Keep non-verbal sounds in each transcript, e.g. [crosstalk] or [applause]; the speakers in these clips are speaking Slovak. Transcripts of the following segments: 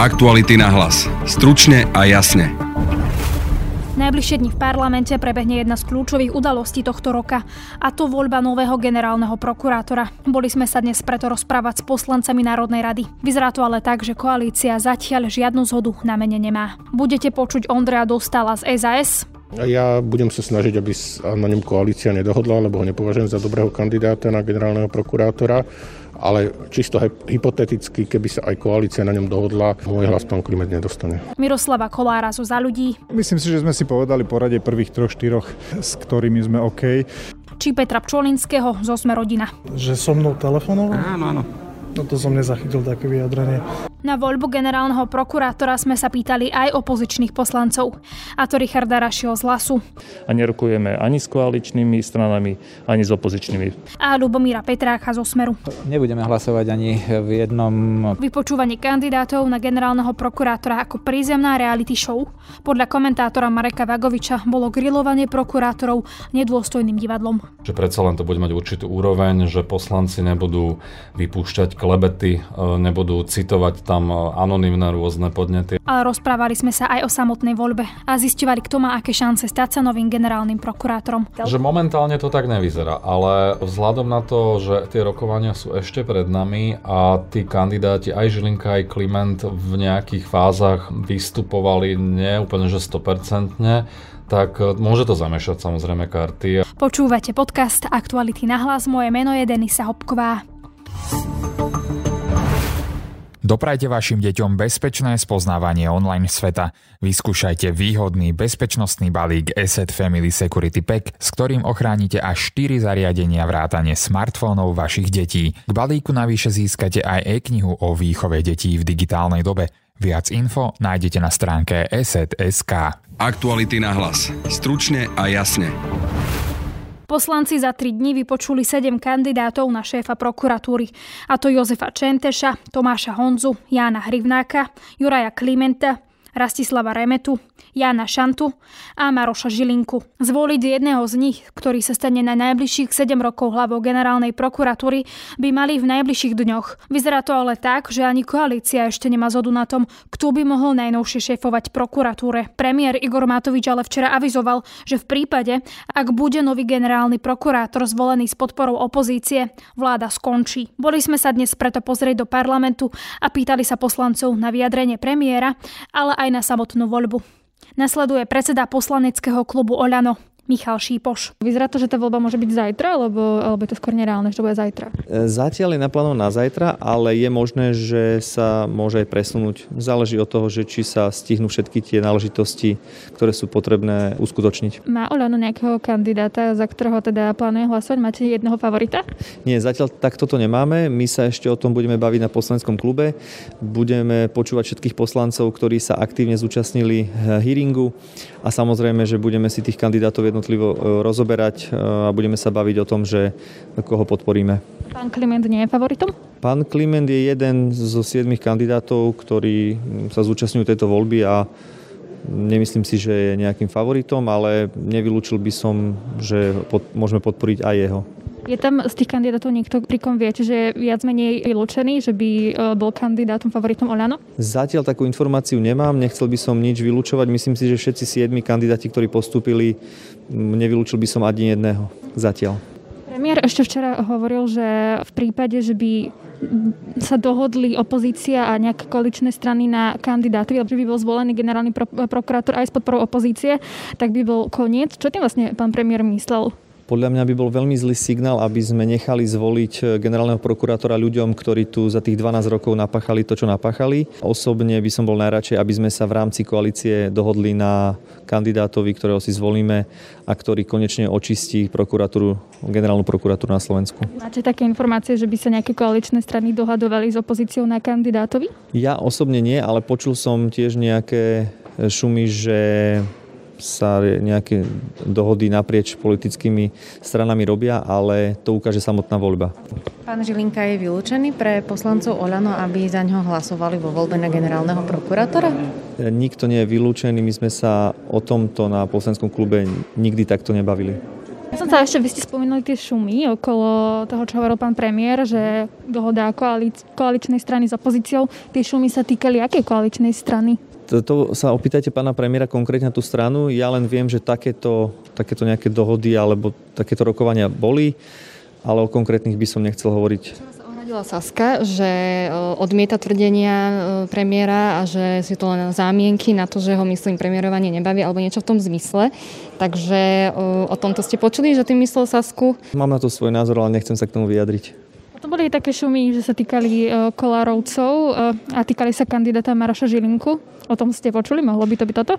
Aktuality na hlas. Stručne a jasne. Najbližšie dni v parlamente prebehne jedna z kľúčových udalostí tohto roka, a to voľba nového generálneho prokurátora. Boli sme sa dnes preto rozprávať s poslancami Národnej rady. Vyzerá to ale tak, že koalícia zatiaľ žiadnu zhodu na mene nemá. Budete počuť Ondreja Dostala z SAS, ja budem sa snažiť, aby na ňom koalícia nedohodla, lebo ho nepovažujem za dobrého kandidáta na generálneho prokurátora ale čisto hypoteticky, keby sa aj koalícia na ňom dohodla, môj hlas pán Klimet nedostane. Miroslava Kolára zo za ľudí. Myslím si, že sme si povedali porade prvých troch, štyroch, s ktorými sme OK. Či Petra Pčolinského zo Sme rodina. Že so mnou telefonoval? Áno, áno. No to som nezachytil také vyjadrenie. Na voľbu generálneho prokurátora sme sa pýtali aj opozičných poslancov, a to Richarda Rašio z Lasu. A nerokujeme ani s koaličnými stranami, ani s opozičnými. A Lubomíra Petráka zo Smeru. Nebudeme hlasovať ani v jednom... Vypočúvanie kandidátov na generálneho prokurátora ako prízemná reality show. Podľa komentátora Mareka Vagoviča bolo grilovanie prokurátorov nedôstojným divadlom. Že predsa len to bude mať určitú úroveň, že poslanci nebudú vypúšťať klebety, e, nebudú citovať tam e, anonimné rôzne podnety. Ale rozprávali sme sa aj o samotnej voľbe a zistovali, kto má aké šance stať sa novým generálnym prokurátorom. Že momentálne to tak nevyzerá, ale vzhľadom na to, že tie rokovania sú ešte pred nami a tí kandidáti, aj Žilinka, aj Kliment v nejakých fázach vystupovali neúplne že 100%, tak e, môže to zamešať samozrejme karty. Počúvate podcast Aktuality na hlas. Moje meno je Denisa Hopková. Doprajte vašim deťom bezpečné spoznávanie online sveta. Vyskúšajte výhodný bezpečnostný balík Asset Family Security Pack, s ktorým ochránite až 4 zariadenia vrátane smartfónov vašich detí. K balíku navyše získate aj e-knihu o výchove detí v digitálnej dobe. Viac info nájdete na stránke asset.sk. Aktuality na hlas. Stručne a jasne. Poslanci za tri dni vypočuli sedem kandidátov na šéfa prokuratúry, a to Jozefa Čenteša, Tomáša Honzu, Jána Hrivnáka, Juraja Klimenta, Rastislava Remetu, Jana Šantu a Maroša Žilinku. Zvoliť jedného z nich, ktorý sa stane na najbližších 7 rokov hlavou generálnej prokuratúry, by mali v najbližších dňoch. Vyzerá to ale tak, že ani koalícia ešte nemá zodu na tom, kto by mohol najnovšie šéfovať prokuratúre. Premiér Igor Matovič ale včera avizoval, že v prípade, ak bude nový generálny prokurátor zvolený s podporou opozície, vláda skončí. Boli sme sa dnes preto pozrieť do parlamentu a pýtali sa poslancov na vyjadrenie premiéra, ale aj na samotnú voľbu. Nasleduje predseda poslaneckého klubu Oľano. Michal Šípoš. Vyzerá to, že tá voľba môže byť zajtra, alebo, alebo je to skôr nereálne, že to bude zajtra? E, zatiaľ je naplánované na zajtra, ale je možné, že sa môže aj presunúť. Záleží od toho, že či sa stihnú všetky tie náležitosti, ktoré sú potrebné uskutočniť. Má Oľano nejakého kandidáta, za ktorého teda plánuje hlasovať? Máte jedného favorita? Nie, zatiaľ takto to nemáme. My sa ešte o tom budeme baviť na poslaneckom klube. Budeme počúvať všetkých poslancov, ktorí sa aktívne zúčastnili hearingu a samozrejme, že budeme si tých kandidátov jedno jednotlivo e, rozoberať e, a budeme sa baviť o tom, že koho podporíme. Pán Kliment nie je favoritom? Pán Kliment je jeden zo siedmých kandidátov, ktorí sa zúčastňujú tejto voľby a nemyslím si, že je nejakým favoritom, ale nevylúčil by som, že pod, môžeme podporiť aj jeho. Je tam z tých kandidátov niekto, pri kom viete, že je viac menej vylúčený, že by e, bol kandidátom favoritom Oľano? Zatiaľ takú informáciu nemám, nechcel by som nič vylúčovať. Myslím si, že všetci siedmi kandidáti, ktorí postúpili, nevylúčil by som ani jedného zatiaľ. Premiér ešte včera hovoril, že v prípade, že by sa dohodli opozícia a nejaké koaličné strany na kandidáty, že by bol zvolený generálny pro- prokurátor aj s podporou opozície, tak by bol koniec. Čo tým vlastne pán premiér myslel? Podľa mňa by bol veľmi zlý signál, aby sme nechali zvoliť eh, generálneho prokurátora ľuďom, ktorí tu za tých 12 rokov napáchali to, čo napáchali. Osobne by som bol najradšej, aby sme sa v rámci koalície dohodli na kandidátovi, ktorého si zvolíme a ktorý konečne očistí prokuratúru, generálnu prokuratúru na Slovensku. Máte také informácie, že by sa nejaké koaličné strany dohadovali s opozíciou na kandidátovi? Ja osobne nie, ale počul som tiež nejaké šumy, že sa nejaké dohody naprieč politickými stranami robia, ale to ukáže samotná voľba. Pán Žilinka je vylúčený pre poslancov Olano, aby za ňo hlasovali vo voľbe na generálneho prokurátora? Nikto nie je vylúčený, my sme sa o tomto na poslanskom klube nikdy takto nebavili. Ja som sa ešte, vy ste spomínali tie šumy okolo toho, čo hovoril pán premiér, že dohoda koalic- koaličnej strany s opozíciou. Tie šumy sa týkali akej koaličnej strany? To sa opýtajte pána premiéra konkrétne na tú stranu. Ja len viem, že takéto, takéto nejaké dohody alebo takéto rokovania boli, ale o konkrétnych by som nechcel hovoriť Vyjadrila Saska, že e, odmieta tvrdenia e, premiéra a že sú to len zámienky na to, že ho, myslím, premiérovanie nebaví alebo niečo v tom zmysle. Takže e, o tomto ste počuli, že tým myslel Sasku? Mám na to svoj názor, ale nechcem sa k tomu vyjadriť. To boli také šumy, že sa týkali Kolárovcov a týkali sa kandidáta Maroša Žilinku. O tom ste počuli? Mohlo by to byť toto?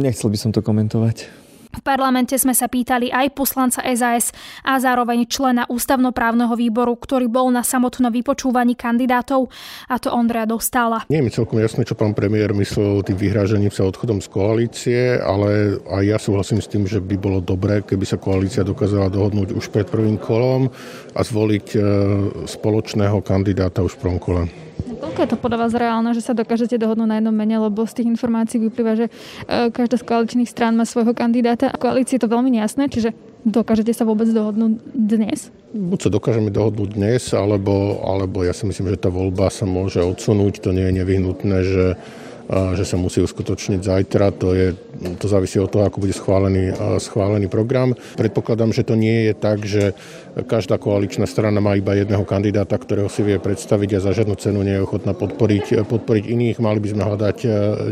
Nechcel by som to komentovať. V parlamente sme sa pýtali aj poslanca SAS a zároveň člena ústavnoprávneho výboru, ktorý bol na samotnom vypočúvaní kandidátov, a to Ondreja Dostála. Nie je mi celkom jasné, čo pán premiér myslel tým vyhrážením sa odchodom z koalície, ale aj ja súhlasím s tým, že by bolo dobré, keby sa koalícia dokázala dohodnúť už pred prvým kolom a zvoliť e, spoločného kandidáta už v prvom kole. Koľko je to podľa vás reálne, že sa dokážete dohodnúť na jednom mene, lebo z tých informácií vyplýva, že e, každá z koaličných strán má svojho kandidáta a koalície je to veľmi nejasné, čiže dokážete sa vôbec dohodnúť dnes? Buď sa dokážeme dohodnúť dnes, alebo, alebo ja si myslím, že tá voľba sa môže odsunúť. To nie je nevyhnutné, že že sa musí uskutočniť zajtra. To, je, to závisí od toho, ako bude schválený, schválený program. Predpokladám, že to nie je tak, že každá koaličná strana má iba jedného kandidáta, ktorého si vie predstaviť a za žiadnu cenu nie je ochotná podporiť, podporiť iných. Mali by sme hľadať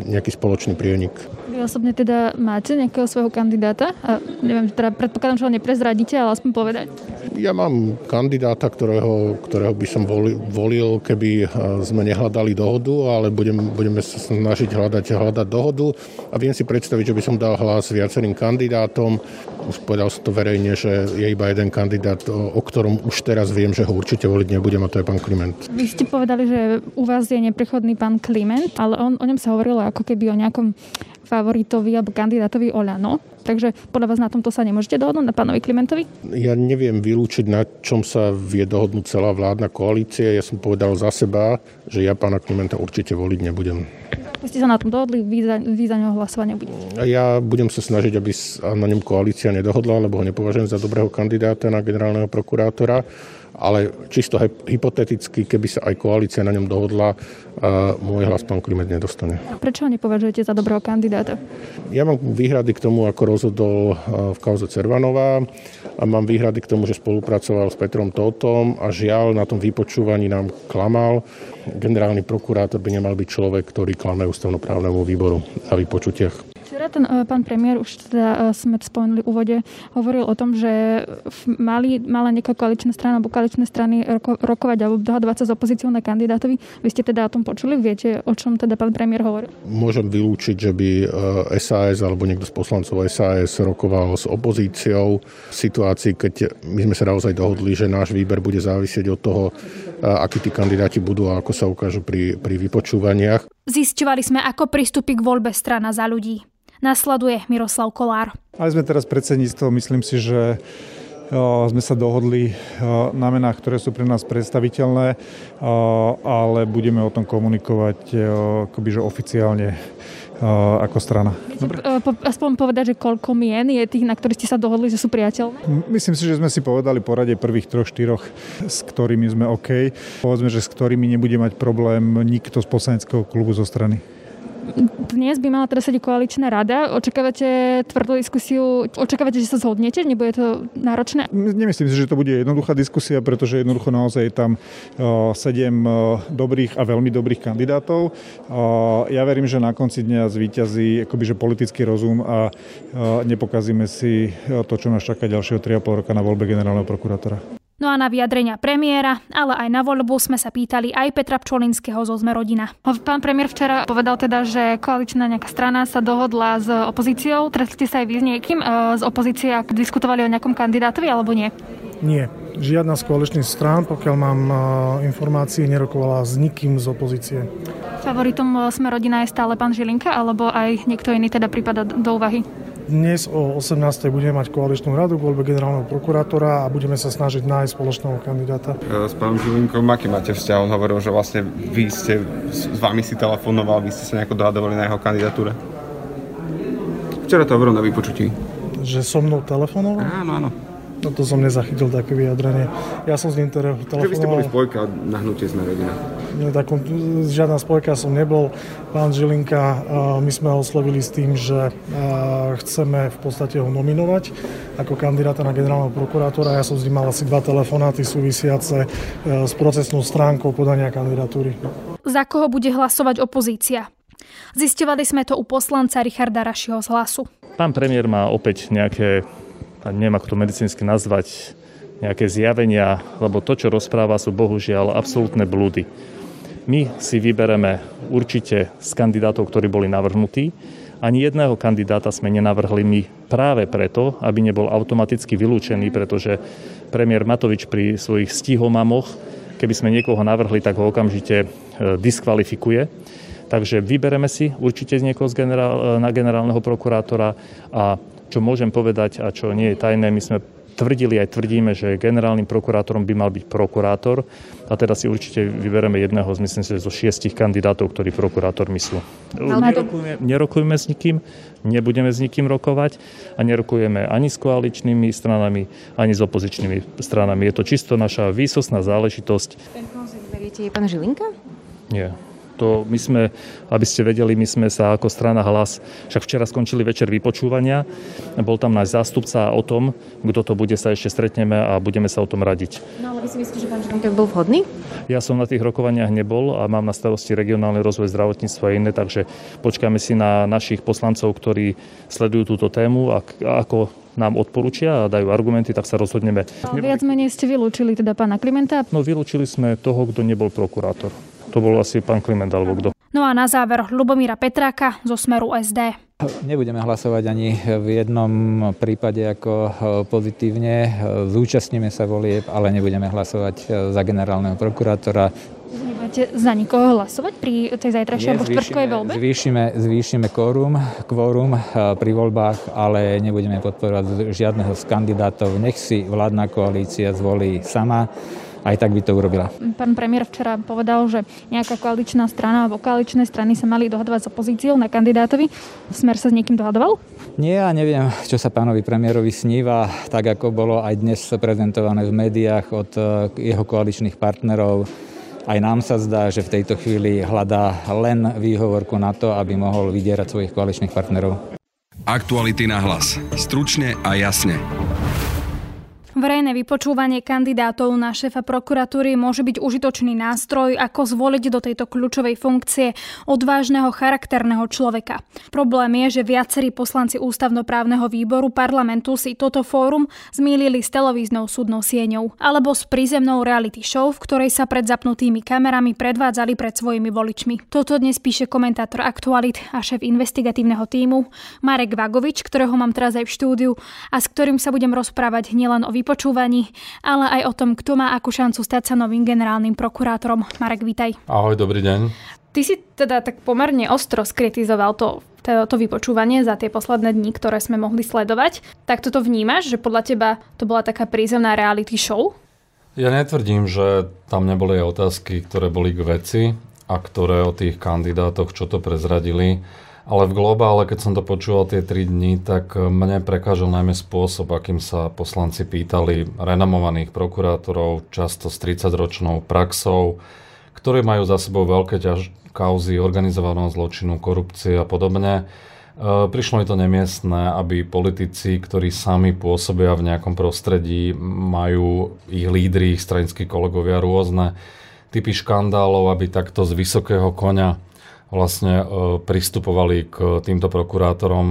nejaký spoločný prienik. Vy osobne teda máte nejakého svojho kandidáta? A neviem, teda predpokladám, že ho neprezradíte, ale aspoň povedať. Ja mám kandidáta, ktorého, ktorého by som volil, volil, keby sme nehľadali dohodu, ale budem, budeme sa snažiť hľadať, hľadať dohodu a viem si predstaviť, že by som dal hlas viacerým kandidátom. Už povedal som to verejne, že je iba jeden kandidát, o ktorom už teraz viem, že ho určite voliť nebudem a to je pán Kliment. Vy ste povedali, že u vás je neprechodný pán Kliment, ale on, o ňom sa hovorilo ako keby o nejakom favoritovi alebo kandidátovi Olano. Takže podľa vás na tomto sa nemôžete dohodnúť na pánovi Klimentovi? Ja neviem vylúčiť, na čom sa vie dohodnúť celá vládna koalícia. Ja som povedal za seba, že ja pána Klimenta určite voliť nebudem. Vy ste sa na tom dohodli, vy za, vy za nebudete? Ja budem sa snažiť, aby na ňom koalícia nedohodla, lebo ho nepovažujem za dobrého kandidáta na generálneho prokurátora ale čisto hypoteticky, keby sa aj koalícia na ňom dohodla, môj hlas pán Klimet nedostane. Prečo ho nepovažujete za dobrého kandidáta? Ja mám výhrady k tomu, ako rozhodol v kauze Cervanová a mám výhrady k tomu, že spolupracoval s Petrom Totom a žiaľ na tom vypočúvaní nám klamal. Generálny prokurátor by nemal byť človek, ktorý klame ústavnoprávnemu výboru na vypočutiach. Včera ten uh, pán premiér, už teda uh, sme spomenuli v úvode, hovoril o tom, že mali, mala nejaká koaličná strana alebo koaličné strany roko, rokovať alebo dohadovať sa s opozíciou na kandidátovi. Vy ste teda o tom počuli? Viete, o čom teda pán premiér hovoril? Môžem vylúčiť, že by SAS uh, alebo niekto z poslancov SAS rokoval s opozíciou v situácii, keď my sme sa naozaj dohodli, že náš výber bude závisieť od toho, akí tí kandidáti budú a ako sa ukážu pri, pri vypočúvaniach. Zisťovali sme, ako pristúpi k voľbe strana za ľudí. Nasleduje Miroslav Kolár. Ale sme teraz predsedníctvo, myslím si, že sme sa dohodli na menách, ktoré sú pre nás predstaviteľné, ale budeme o tom komunikovať akoby, že oficiálne ako strana. Dobre. Aspoň povedať, že koľko mien je tých, na ktorých ste sa dohodli, že sú priateľné? Myslím si, že sme si povedali porade prvých troch, štyroch, s ktorými sme OK. Povedzme, že s ktorými nebude mať problém nikto z poslaneckého klubu zo strany dnes by mala teda sedieť koaličná rada. Očakávate tvrdú diskusiu, očakávate, že sa zhodnete? Nebude to náročné? Nemyslím si, že to bude jednoduchá diskusia, pretože jednoducho naozaj je tam sedem dobrých a veľmi dobrých kandidátov. Ja verím, že na konci dňa zvíťazí akoby, že politický rozum a nepokazíme si to, čo nás čaká ďalšieho 3,5 roka na voľbe generálneho prokurátora. No a na vyjadrenia premiéra, ale aj na voľbu sme sa pýtali aj Petra Pčolinského zo Sme rodina. Pán premiér včera povedal teda, že koaličná nejaká strana sa dohodla s opozíciou. Tretli sa aj vy s niekým e, z opozície, ak diskutovali o nejakom kandidátovi alebo nie? Nie. Žiadna z koaličných strán, pokiaľ mám e, informácie, nerokovala s nikým z opozície. Favoritom e, Sme rodina je stále pán Žilinka, alebo aj niekto iný teda prípada do úvahy? Dnes o 18. budeme mať koaličnú radu voľbe generálneho prokurátora a budeme sa snažiť nájsť spoločného kandidáta. E, s pánom Žilinkom, aký máte vzťah? On hovoril, že vlastne vy ste, s vami si telefonoval, vy ste sa nejako dohadovali na jeho kandidatúre. Včera to hovoril na vypočutí. Že so mnou telefonoval? Áno, áno. No to som nezachytil také vyjadrenie. Ja som s ním teda telefonoval. Že vy ste boli spojka na hnutie sme rodina. Nie, takom, žiadna spojka som nebol. Pán Žilinka, my sme ho oslovili s tým, že chceme v podstate ho nominovať ako kandidáta na generálneho prokurátora. Ja som s ním mal asi dva telefonáty súvisiace s procesnou stránkou podania kandidatúry. Za koho bude hlasovať opozícia? Zistovali sme to u poslanca Richarda Rašiho z hlasu. Pán premiér má opäť nejaké neviem ako to medicínsky nazvať, nejaké zjavenia, lebo to, čo rozpráva, sú bohužiaľ absolútne blúdy. My si vybereme určite z kandidátov, ktorí boli navrhnutí. Ani jedného kandidáta sme nenavrhli my práve preto, aby nebol automaticky vylúčený, pretože premiér Matovič pri svojich stihomamoch, keby sme niekoho navrhli, tak ho okamžite e, diskvalifikuje. Takže vybereme si určite niekoho z generál, na generálneho prokurátora a čo môžem povedať a čo nie je tajné, my sme tvrdili aj tvrdíme, že generálnym prokurátorom by mal byť prokurátor a teda si určite vybereme jedného z, myslím si, zo šiestich kandidátov, ktorí prokurátormi sú. Nerokujeme, nerokujeme s nikým, nebudeme s nikým rokovať a nerokujeme ani s koaličnými stranami, ani s opozičnými stranami. Je to čisto naša výsostná záležitosť. Ten je pán Žilinka? Nie. To my sme, aby ste vedeli, my sme sa ako strana hlas, však včera skončili večer vypočúvania, bol tam náš zástupca o tom, kto to bude, sa ešte stretneme a budeme sa o tom radiť. No ale vy si myslíte, že pán Žilinka bol vhodný? Ja som na tých rokovaniach nebol a mám na starosti regionálny rozvoj zdravotníctva a iné, takže počkáme si na našich poslancov, ktorí sledujú túto tému a ako nám odporúčia a dajú argumenty, tak sa rozhodneme. Viac menej ste vylúčili teda pána Klimenta? No vylúčili sme toho, kto nebol prokurátor. To bol asi pán Kliment alebo kto. No a na záver Lubomíra Petráka zo Smeru SD. Nebudeme hlasovať ani v jednom prípade ako e, pozitívne. Zúčastníme sa volieb, ale nebudeme hlasovať e, za generálneho prokurátora. Nebudete za nikoho hlasovať pri tej zajtrajšej alebo štvrtkovej voľbe? Zvýšime, zvýšime kórum, kvórum e, pri voľbách, ale nebudeme podporovať žiadneho z kandidátov. Nech si vládna koalícia zvolí sama aj tak by to urobila. Pán premiér včera povedal, že nejaká koaličná strana alebo koaličné strany sa mali dohadovať s opozíciou na kandidátovi. Smer sa s niekým dohadoval? Nie, ja neviem, čo sa pánovi premiérovi sníva, tak ako bolo aj dnes prezentované v médiách od eh, jeho koaličných partnerov. Aj nám sa zdá, že v tejto chvíli hľadá len výhovorku na to, aby mohol vydierať svojich koaličných partnerov. Aktuality na hlas. Stručne a jasne. Verejné vypočúvanie kandidátov na šéfa prokuratúry môže byť užitočný nástroj, ako zvoliť do tejto kľúčovej funkcie odvážneho charakterného človeka. Problém je, že viacerí poslanci ústavnoprávneho výboru parlamentu si toto fórum zmýlili s televíznou súdnou sieňou alebo s prízemnou reality show, v ktorej sa pred zapnutými kamerami predvádzali pred svojimi voličmi. Toto dnes píše komentátor Aktualit a šéf investigatívneho týmu Marek Vagovič, ktorého mám teraz aj v štúdiu a s ktorým sa budem rozprávať nielen o vypočúvaní, ale aj o tom, kto má akú šancu stať sa novým generálnym prokurátorom. Marek, vítaj. Ahoj, dobrý deň. Ty si teda tak pomerne ostro skritizoval to, to, to vypočúvanie za tie posledné dni, ktoré sme mohli sledovať. Tak toto vnímaš, že podľa teba to bola taká prízemná reality show? Ja netvrdím, že tam neboli otázky, ktoré boli k veci a ktoré o tých kandidátoch, čo to prezradili, ale v globále, keď som to počúval tie 3 dní, tak mne prekážal najmä spôsob, akým sa poslanci pýtali renomovaných prokurátorov, často s 30-ročnou praxou, ktorí majú za sebou veľké ťaž- kauzy organizovaného zločinu, korupcie a podobne. E, prišlo mi to nemiestné, aby politici, ktorí sami pôsobia v nejakom prostredí, majú ich lídry, ich stranickí kolegovia rôzne typy škandálov, aby takto z vysokého konia vlastne e, pristupovali k týmto prokurátorom.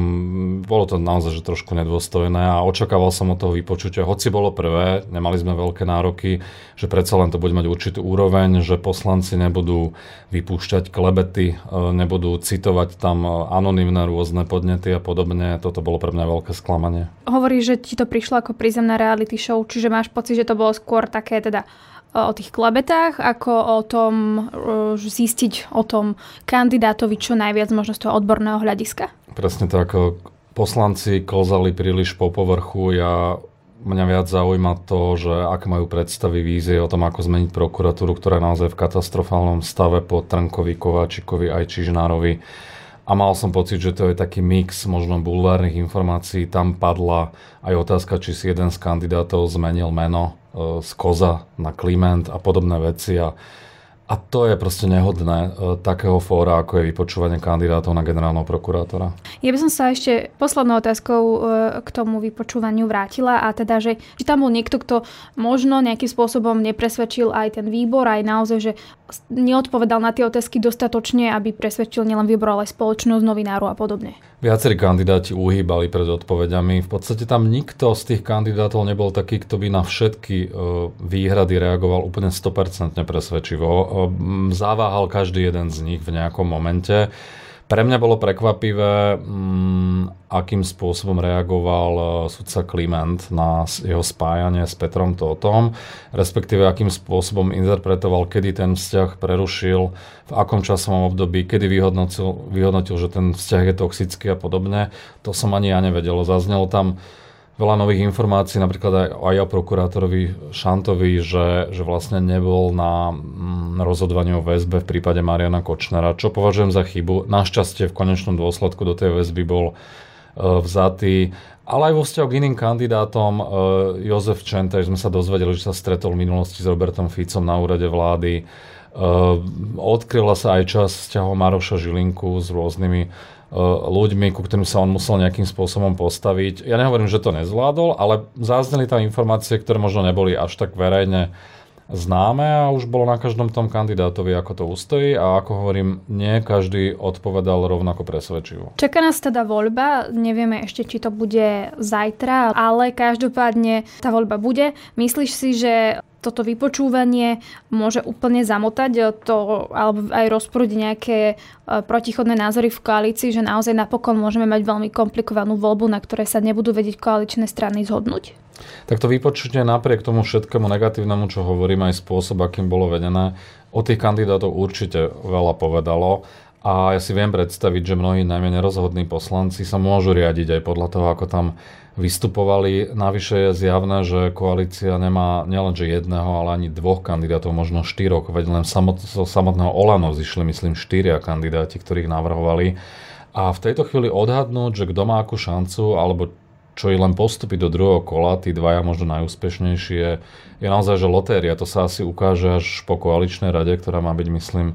Bolo to naozaj že trošku nedôstojné a očakával som od toho vypočutia, hoci bolo prvé, nemali sme veľké nároky, že predsa len to bude mať určitú úroveň, že poslanci nebudú vypúšťať klebety, e, nebudú citovať tam anonimné rôzne podnety a podobne. Toto bolo pre mňa veľké sklamanie. Hovorí, že ti to prišlo ako prízemná reality show, čiže máš pocit, že to bolo skôr také teda o tých klebetách, ako o tom zistiť o tom kandidátovi čo najviac možno z toho odborného hľadiska? Presne tak. Poslanci klzali príliš po povrchu. Ja mňa viac zaujíma to, že ak majú predstavy, vízie o tom, ako zmeniť prokuratúru, ktorá je naozaj v katastrofálnom stave po Trnkovi, Kováčikovi aj Čižnárovi a mal som pocit, že to je taký mix možno bulvárnych informácií. Tam padla aj otázka, či si jeden z kandidátov zmenil meno e, z Koza na Kliment a podobné veci a a to je proste nehodné e, takého fóra, ako je vypočúvanie kandidátov na generálneho prokurátora. Ja by som sa ešte poslednou otázkou e, k tomu vypočúvaniu vrátila a teda, že či tam bol niekto, kto možno nejakým spôsobom nepresvedčil aj ten výbor, aj naozaj, že neodpovedal na tie otázky dostatočne, aby presvedčil nielen výbor, ale aj spoločnosť, novinárov a podobne. Viacerí kandidáti uhýbali pred odpovediami. V podstate tam nikto z tých kandidátov nebol taký, kto by na všetky e, výhrady reagoval úplne 100% presvedčivo. E, zaváhal každý jeden z nich v nejakom momente. Pre mňa bolo prekvapivé, mm, akým spôsobom reagoval e, sudca Kliment na jeho spájanie s Petrom Totom, respektíve akým spôsobom interpretoval, kedy ten vzťah prerušil, v akom časovom období, kedy vyhodnotil, vyhodnotil že ten vzťah je toxický a podobne. To som ani ja nevedel. Zaznelo tam veľa nových informácií, napríklad aj, aj o prokurátorovi Šantovi, že, že vlastne nebol na mm, rozhodovaní o väzbe v prípade Mariana Kočnera, čo považujem za chybu. Našťastie v konečnom dôsledku do tej väzby bol uh, vzatý. Ale aj vo vzťahu k iným kandidátom, uh, Jozef Čentej, sme sa dozvedeli, že sa stretol v minulosti s Robertom Ficom na úrade vlády. Uh, odkryla sa aj čas vzťahov Maroša Žilinku s rôznymi ľuďmi, ku ktorým sa on musel nejakým spôsobom postaviť. Ja nehovorím, že to nezvládol, ale zazneli tam informácie, ktoré možno neboli až tak verejne známe a už bolo na každom tom kandidátovi, ako to ustojí a ako hovorím, nie každý odpovedal rovnako presvedčivo. Čaká nás teda voľba, nevieme ešte, či to bude zajtra, ale každopádne tá voľba bude. Myslíš si, že toto vypočúvanie môže úplne zamotať to, alebo aj rozprúdiť nejaké e, protichodné názory v koalícii, že naozaj napokon môžeme mať veľmi komplikovanú voľbu, na ktorej sa nebudú vedieť koaličné strany zhodnúť? Tak to vypočutie napriek tomu všetkému negatívnemu, čo hovorím, aj spôsob, akým bolo vedené, o tých kandidátov určite veľa povedalo. A ja si viem predstaviť, že mnohí najmä nerozhodní poslanci sa môžu riadiť aj podľa toho, ako tam vystupovali. Navyše je zjavné, že koalícia nemá nielenže jedného, ale ani dvoch kandidátov, možno štyroch, veď len samot, zo samotného Olano zišli, myslím, štyria kandidáti, ktorých navrhovali. A v tejto chvíli odhadnúť, že kto má akú šancu, alebo čo je len postupy do druhého kola, tí dvaja možno najúspešnejší je, je naozaj, že lotéria. To sa asi ukáže až po koaličnej rade, ktorá má byť, myslím,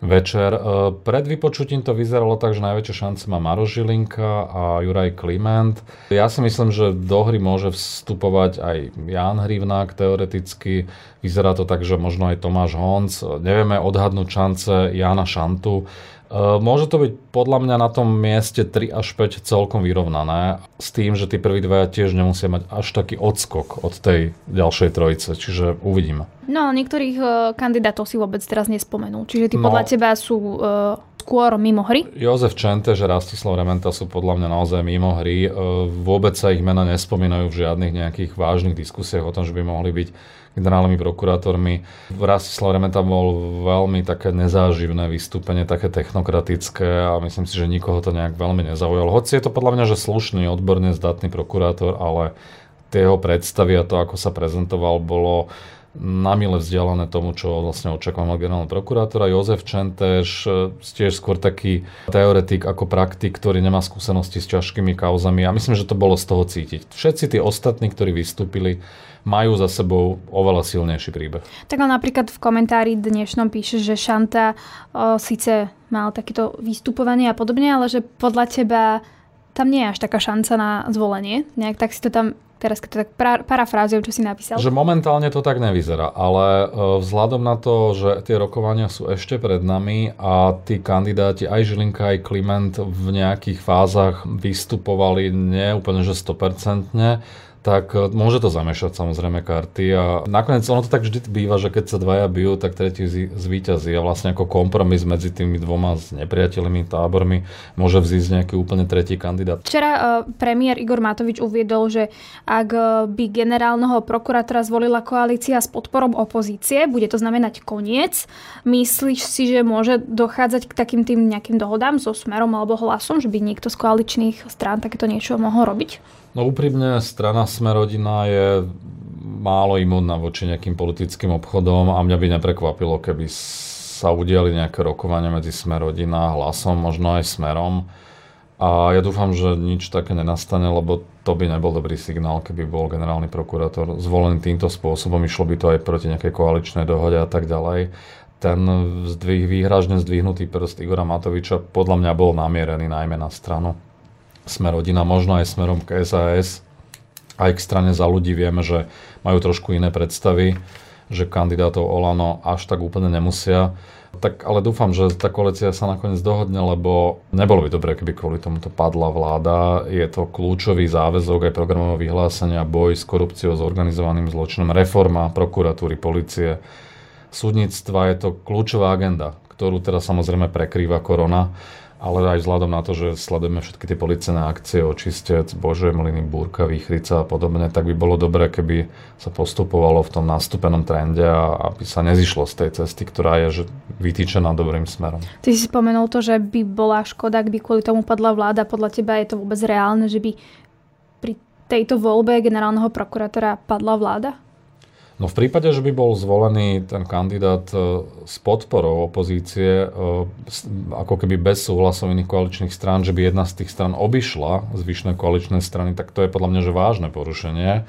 večer. E, pred vypočutím to vyzeralo tak, že najväčšie šance má Maro Žilinka a Juraj Kliment. Ja si myslím, že do hry môže vstupovať aj Jan Hrivnák teoreticky. Vyzerá to tak, že možno aj Tomáš Honc. Nevieme odhadnúť šance Jana Šantu. E, môže to byť podľa mňa na tom mieste 3 až 5 celkom vyrovnané, s tým, že tí prví dvaja tiež nemusia mať až taký odskok od tej ďalšej trojice, čiže uvidíme. No niektorých uh, kandidátov si vôbec teraz nespomenul, čiže tí no, podľa teba sú uh, skôr mimo hry? Jozef Čente, že Rastislav Rementa sú podľa mňa naozaj mimo hry. Uh, vôbec sa ich mena nespomínajú v žiadnych nejakých vážnych diskusiách o tom, že by mohli byť generálnymi prokurátormi. Rastislav Remeta bol veľmi také nezáživné vystúpenie, také technokratické a myslím si, že nikoho to nejak veľmi nezaujalo. Hoci je to podľa mňa, že slušný, odborne zdatný prokurátor, ale tie jeho predstavy a to, ako sa prezentoval, bolo na mile vzdialené tomu, čo vlastne očakávam od generálneho prokurátora. Jozef Čentež, tiež skôr taký teoretik ako praktik, ktorý nemá skúsenosti s ťažkými kauzami a myslím, že to bolo z toho cítiť. Všetci tí ostatní, ktorí vystúpili, majú za sebou oveľa silnejší príbeh. Tak napríklad v komentári dnešnom píše, že Šanta o, síce mal takéto vystupovanie a podobne, ale že podľa teba tam nie je až taká šanca na zvolenie. Nejak tak si to tam teraz keď to tak pra, parafrázujem, čo si napísal. Že momentálne to tak nevyzerá, ale e, vzhľadom na to, že tie rokovania sú ešte pred nami a tí kandidáti, aj Žilinka, aj Kliment v nejakých fázach vystupovali nie úplne že 100%, tak e, môže to zamešať samozrejme karty a nakoniec ono to tak vždy býva, že keď sa dvaja bijú, tak tretí zvýťazí a vlastne ako kompromis medzi tými dvoma nepriateľmi tábormi môže vzísť nejaký úplne tretí kandidát. Včera uh, premiér Igor Matovič uviedol, že ak e, by generálneho prokurátora zvolila koalícia s podporom opozície, bude to znamenať koniec. Myslíš si, že môže dochádzať k takým tým nejakým dohodám so Smerom alebo Hlasom, že by niekto z koaličných strán takéto niečo mohol robiť? No úprimne, strana Smerodina je málo imúnna voči nejakým politickým obchodom a mňa by neprekvapilo, keby sa udiali nejaké rokovania medzi Smerodina, Hlasom, možno aj Smerom. A ja dúfam, že nič také nenastane, lebo to by nebol dobrý signál, keby bol generálny prokurátor zvolený týmto spôsobom. Išlo by to aj proti nejakej koaličnej dohode a tak ďalej. Ten zdvih, výhražne zdvihnutý prst Igora Matoviča podľa mňa bol namierený najmä na stranu Smerodina, možno aj smerom k SAS. Aj k strane za ľudí vieme, že majú trošku iné predstavy, že kandidátov Olano až tak úplne nemusia tak ale dúfam, že tá koalícia sa nakoniec dohodne, lebo nebolo by dobré, keby kvôli tomuto padla vláda. Je to kľúčový záväzok aj programového vyhlásenia, boj s korupciou, s organizovaným zločinom, reforma prokuratúry, policie, súdnictva. Je to kľúčová agenda, ktorú teraz samozrejme prekrýva korona ale aj vzhľadom na to, že sledujeme všetky tie policajné akcie, očistec, Bože, Mliny, Búrka, Výchrica a podobne, tak by bolo dobré, keby sa postupovalo v tom nastúpenom trende a aby sa nezišlo z tej cesty, ktorá je že vytýčená dobrým smerom. Ty si spomenul to, že by bola škoda, ak by kvôli tomu padla vláda. Podľa teba je to vôbec reálne, že by pri tejto voľbe generálneho prokurátora padla vláda? No v prípade, že by bol zvolený ten kandidát e, s podporou opozície, e, ako keby bez súhlasu iných koaličných strán, že by jedna z tých strán obišla zvyšné koaličné strany, tak to je podľa mňa že vážne porušenie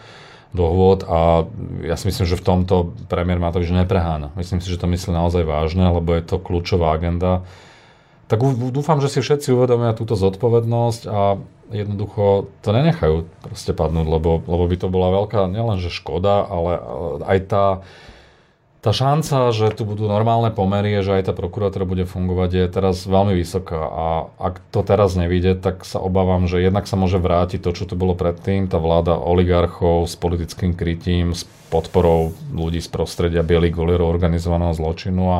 dohôd a ja si myslím, že v tomto premiér Matovič neprehána. Myslím si, že to myslí naozaj vážne, lebo je to kľúčová agenda. Tak dúfam, že si všetci uvedomia túto zodpovednosť a jednoducho to nenechajú proste padnúť, lebo, lebo by to bola veľká nielenže škoda, ale aj tá, tá šanca, že tu budú normálne pomery, že aj tá prokurátora bude fungovať, je teraz veľmi vysoká. A ak to teraz nevíde, tak sa obávam, že jednak sa môže vrátiť to, čo tu bolo predtým, tá vláda oligarchov s politickým krytím, s podporou ľudí z prostredia bielých golierov organizovaného zločinu a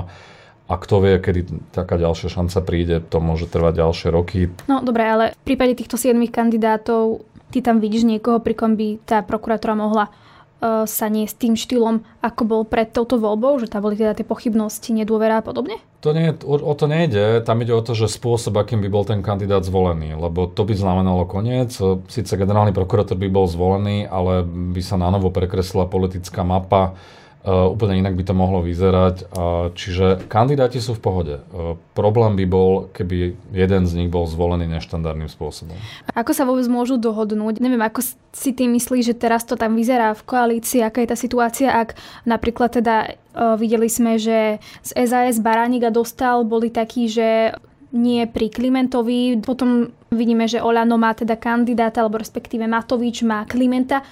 a kto vie, kedy taká ďalšia šanca príde, to môže trvať ďalšie roky. No dobre, ale v prípade týchto siedmých kandidátov, ty tam vidíš niekoho, pri kom by tá prokurátora mohla uh, sa nie s tým štýlom, ako bol pred touto voľbou, že tam boli teda tie pochybnosti, nedôvera a podobne? To nie, o, o to nejde, tam ide o to, že spôsob, akým by bol ten kandidát zvolený, lebo to by znamenalo koniec. Sice generálny prokurátor by bol zvolený, ale by sa na novo prekreslila politická mapa Uh, úplne inak by to mohlo vyzerať. Uh, čiže kandidáti sú v pohode. Uh, problém by bol, keby jeden z nich bol zvolený neštandardným spôsobom. Ako sa vôbec môžu dohodnúť? Neviem, ako si ty myslíš, že teraz to tam vyzerá v koalícii, aká je tá situácia, ak napríklad teda videli sme, že z SAS Baránika dostal, boli takí, že nie pri Klimentovi. Potom vidíme, že Olano má teda kandidáta, alebo respektíve Matovič má Klimenta.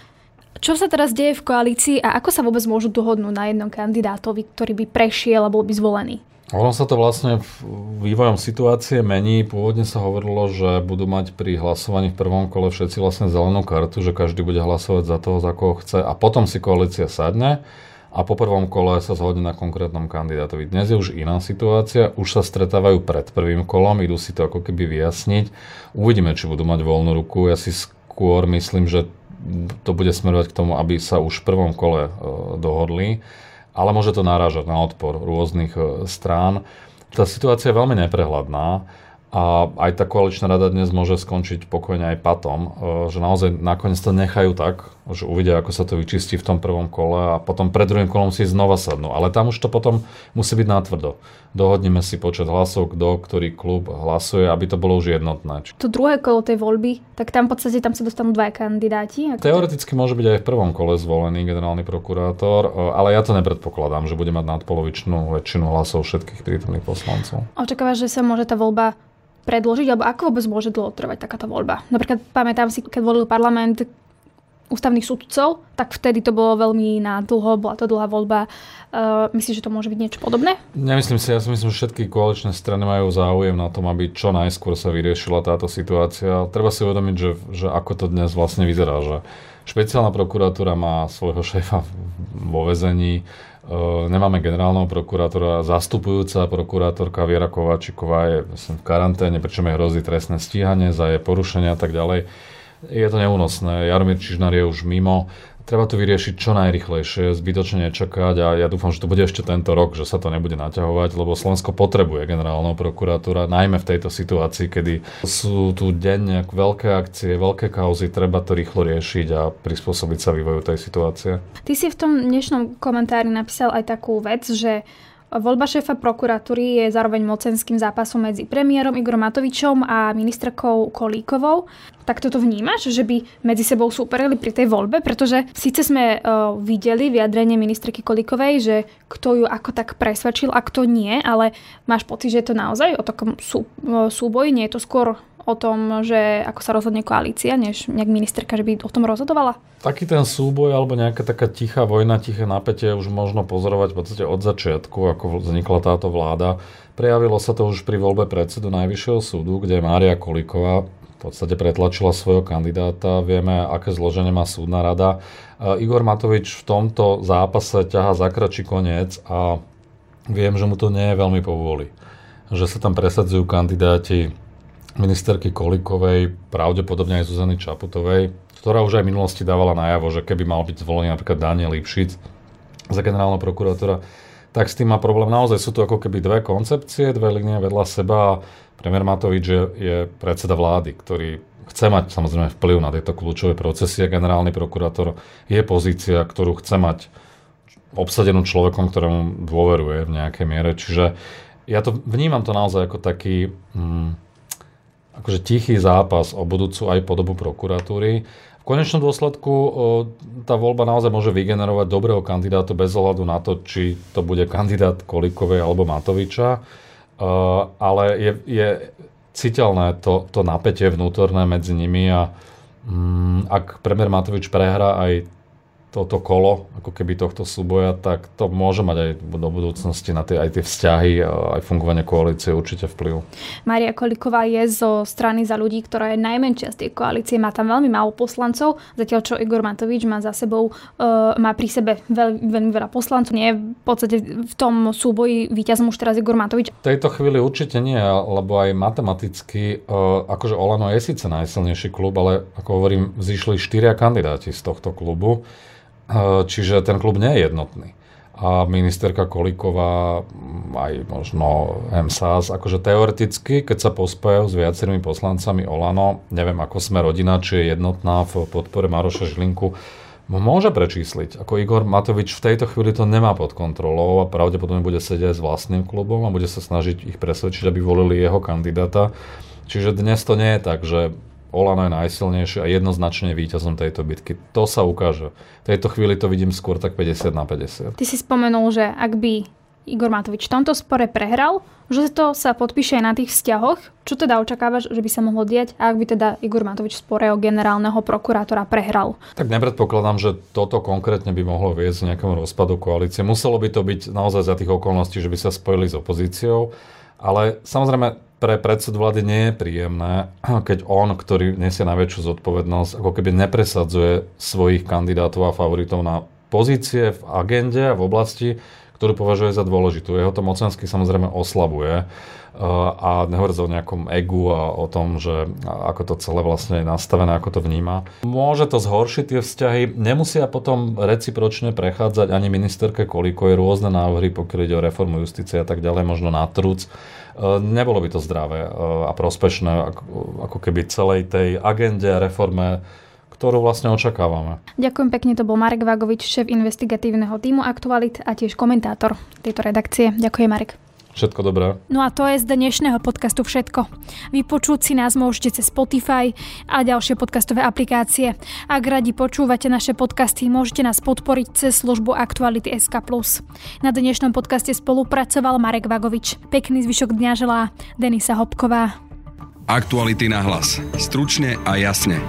Čo sa teraz deje v koalícii a ako sa vôbec môžu dohodnúť na jednom kandidátovi, ktorý by prešiel a bol by zvolený? Ono sa to vlastne vývojom situácie mení. Pôvodne sa hovorilo, že budú mať pri hlasovaní v prvom kole všetci vlastne zelenú kartu, že každý bude hlasovať za toho, za koho chce a potom si koalícia sadne a po prvom kole sa zhodne na konkrétnom kandidátovi. Dnes je už iná situácia, už sa stretávajú pred prvým kolom, idú si to ako keby vyjasniť. Uvidíme, či budú mať voľnú ruku. Ja si skôr myslím, že to bude smerovať k tomu, aby sa už v prvom kole e, dohodli, ale môže to narážať na odpor rôznych e, strán. Tá situácia je veľmi neprehľadná a aj tá koaličná rada dnes môže skončiť pokojne aj patom, e, že naozaj nakoniec to nechajú tak, že uvidia, ako sa to vyčistí v tom prvom kole a potom pred druhým kolom si znova sadnú. Ale tam už to potom musí byť natvrdo. Dohodneme si počet hlasov, kto, ktorý klub hlasuje, aby to bolo už jednotné. To druhé kolo tej voľby, tak tam v podstate tam sa dostanú dva kandidáti. Teoreticky môže byť aj v prvom kole zvolený generálny prokurátor, e, ale ja to nepredpokladám, že bude mať nadpolovičnú väčšinu hlasov všetkých prítomných poslancov. Očakávaš, že sa môže tá voľba predložiť, alebo ako vôbec môže dlho trvať takáto voľba. Napríklad pamätám si, keď volil parlament ústavných sudcov, tak vtedy to bolo veľmi na dlho, bola to dlhá voľba. Uh, myslíš, že to môže byť niečo podobné? Nemyslím si, ja si myslím, že všetky koaličné strany majú záujem na tom, aby čo najskôr sa vyriešila táto situácia. Treba si uvedomiť, že, že ako to dnes vlastne vyzerá, že špeciálna prokuratúra má svojho šéfa vo vezení, Nemáme generálneho prokurátora, zastupujúca prokurátorka Viera Kováčiková je v karanténe, pričom jej hrozí trestné stíhanie za jej porušenia a tak ďalej. Je to neúnosné. Jaromír Čižnár je už mimo treba to vyriešiť čo najrychlejšie, zbytočne nečakať a ja dúfam, že to bude ešte tento rok, že sa to nebude naťahovať, lebo Slovensko potrebuje generálneho prokurátora, najmä v tejto situácii, kedy sú tu denne veľké akcie, veľké kauzy, treba to rýchlo riešiť a prispôsobiť sa vývoju tej situácie. Ty si v tom dnešnom komentári napísal aj takú vec, že Voľba šéfa prokuratúry je zároveň mocenským zápasom medzi premiérom Igorom Matovičom a ministerkou Kolíkovou. Tak toto vnímaš, že by medzi sebou súperili pri tej voľbe? Pretože síce sme uh, videli vyjadrenie ministerky Kolíkovej, že kto ju ako tak presvedčil a kto nie, ale máš pocit, že je to naozaj o takom sú, uh, súboji? Nie je to skôr o tom, že ako sa rozhodne koalícia, než nejak ministerka, že by o tom rozhodovala? Taký ten súboj alebo nejaká taká tichá vojna, tiché napätie už možno pozorovať v podstate od začiatku, ako vznikla táto vláda. Prejavilo sa to už pri voľbe predsedu Najvyššieho súdu, kde Mária Kolíková v podstate pretlačila svojho kandidáta. Vieme, aké zloženie má súdna rada. Igor Matovič v tomto zápase ťaha za kračí koniec a viem, že mu to nie je veľmi povoli. Že sa tam presadzujú kandidáti ministerky Kolikovej, pravdepodobne aj Zuzany Čaputovej, ktorá už aj v minulosti dávala najavo, že keby mal byť zvolený napríklad Daniel Lipšic za generálna prokurátora, tak s tým má problém. Naozaj sú tu ako keby dve koncepcie, dve linie vedľa seba. Premiér Matovič je, je predseda vlády, ktorý chce mať samozrejme vplyv na tieto kľúčové procesy a generálny prokurátor je pozícia, ktorú chce mať obsadenú človekom, ktorému dôveruje v nejakej miere. Čiže ja to vnímam to naozaj ako taký... Hmm, akože tichý zápas o budúcu aj podobu prokuratúry. V konečnom dôsledku tá voľba naozaj môže vygenerovať dobrého kandidáta bez ohľadu na to, či to bude kandidát Kolikovej alebo Matoviča. Ale je, je citeľné to, to napätie vnútorné medzi nimi a mm, ak premiér Matovič prehrá aj toto kolo, ako keby tohto súboja, tak to môže mať aj do budúcnosti na tie, aj tie vzťahy, aj fungovanie koalície určite vplyv. Maria Koliková je zo strany za ľudí, ktorá je najmenšia z tej koalície, má tam veľmi málo poslancov, zatiaľ čo Igor Matovič má za sebou, uh, má pri sebe veľ, veľmi veľa poslancov. Nie je v podstate v tom súboji víťazom už teraz Igor Matovič. V tejto chvíli určite nie, lebo aj matematicky, uh, akože Olano je síce najsilnejší klub, ale ako hovorím, zišli štyria kandidáti z tohto klubu. Čiže ten klub nie je jednotný. A ministerka Kolíková, aj možno MSAS, akože teoreticky, keď sa pospajú s viacerými poslancami Olano, neviem ako sme rodina, či je jednotná v podpore Maroša Žlinku, môže prečísliť. Ako Igor Matovič v tejto chvíli to nemá pod kontrolou a pravdepodobne bude sedieť s vlastným klubom a bude sa snažiť ich presvedčiť, aby volili jeho kandidáta. Čiže dnes to nie je tak, že Olano je najsilnejšie a jednoznačne víťazom tejto bitky. To sa ukáže. V tejto chvíli to vidím skôr tak 50 na 50. Ty si spomenul, že ak by Igor Matovič v tomto spore prehral, že to sa podpíše aj na tých vzťahoch. Čo teda očakávaš, že by sa mohlo diať, ak by teda Igor Matovič v spore o generálneho prokurátora prehral? Tak nepredpokladám, že toto konkrétne by mohlo viesť k nejakému rozpadu koalície. Muselo by to byť naozaj za tých okolností, že by sa spojili s opozíciou. Ale samozrejme, pre predsedu vlády nie je príjemné, [clears throat] keď on, ktorý nesie najväčšiu zodpovednosť, ako keby nepresadzuje svojich kandidátov a favoritov na pozície v agende a v oblasti, ktorú považuje za dôležitú. Jeho to mocensky samozrejme oslabuje a nehovorí o nejakom egu a o tom, že ako to celé vlastne je nastavené, ako to vníma. Môže to zhoršiť tie vzťahy, nemusia potom recipročne prechádzať ani ministerke Koliko, je rôzne návrhy, pokiaľ ide o reformu justície a tak ďalej, možno na truc. Nebolo by to zdravé a prospešné ako keby celej tej agende a reforme ktorú vlastne očakávame. Ďakujem pekne, to bol Marek Vagovič, šéf investigatívneho týmu Aktualit a tiež komentátor tejto redakcie. Ďakujem, Marek. Všetko dobré. No a to je z dnešného podcastu všetko. Vypočuť si nás môžete cez Spotify a ďalšie podcastové aplikácie. Ak radi počúvate naše podcasty, môžete nás podporiť cez službu Aktuality SK+. Na dnešnom podcaste spolupracoval Marek Vagovič. Pekný zvyšok dňa želá Denisa Hopková. Aktuality na hlas. Stručne a jasne.